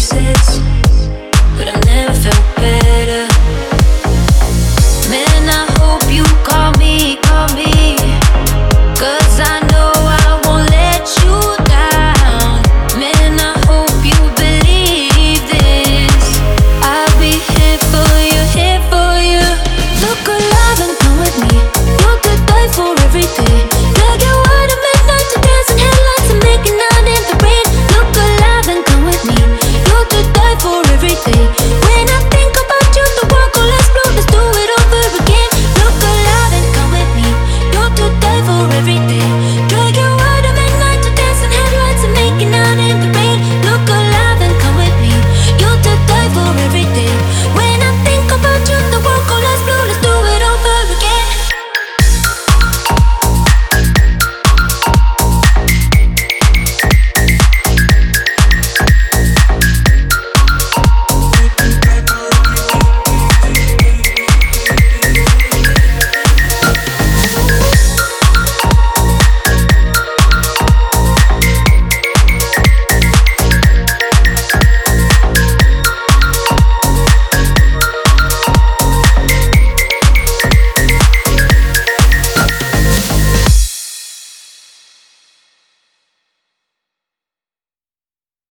Faces. every day